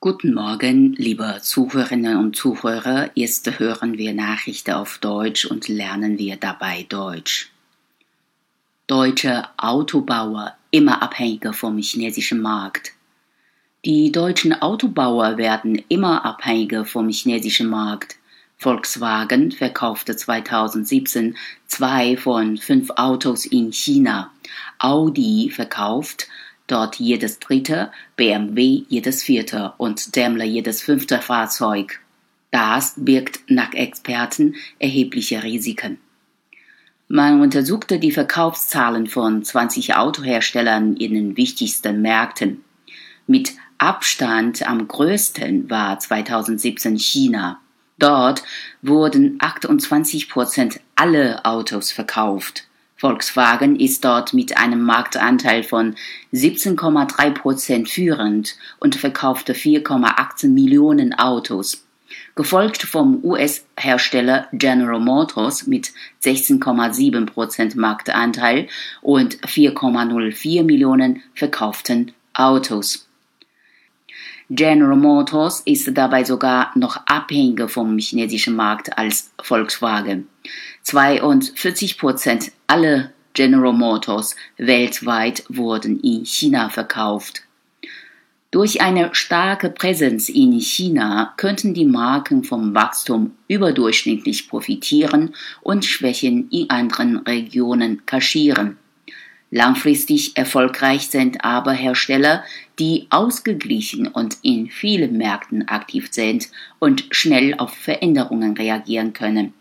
Guten Morgen, liebe Zuhörerinnen und Zuhörer. Jetzt hören wir Nachrichten auf Deutsch und lernen wir dabei Deutsch. Deutsche Autobauer immer abhängiger vom chinesischen Markt. Die deutschen Autobauer werden immer abhängiger vom chinesischen Markt. Volkswagen verkaufte 2017 zwei von fünf Autos in China. Audi verkauft dort jedes dritte, BMW jedes vierte und Daimler jedes fünfte Fahrzeug. Das birgt nach Experten erhebliche Risiken. Man untersuchte die Verkaufszahlen von 20 Autoherstellern in den wichtigsten Märkten. Mit Abstand am größten war 2017 China. Dort wurden 28 Prozent aller Autos verkauft. Volkswagen ist dort mit einem Marktanteil von 17,3 Prozent führend und verkaufte 4,18 Millionen Autos, gefolgt vom US-Hersteller General Motors mit 16,7 Prozent Marktanteil und 4,04 Millionen verkauften Autos. General Motors ist dabei sogar noch abhängiger vom chinesischen Markt als Volkswagen. 42 Prozent aller General Motors weltweit wurden in China verkauft. Durch eine starke Präsenz in China könnten die Marken vom Wachstum überdurchschnittlich profitieren und Schwächen in anderen Regionen kaschieren. Langfristig erfolgreich sind aber Hersteller, die ausgeglichen und in vielen Märkten aktiv sind und schnell auf Veränderungen reagieren können.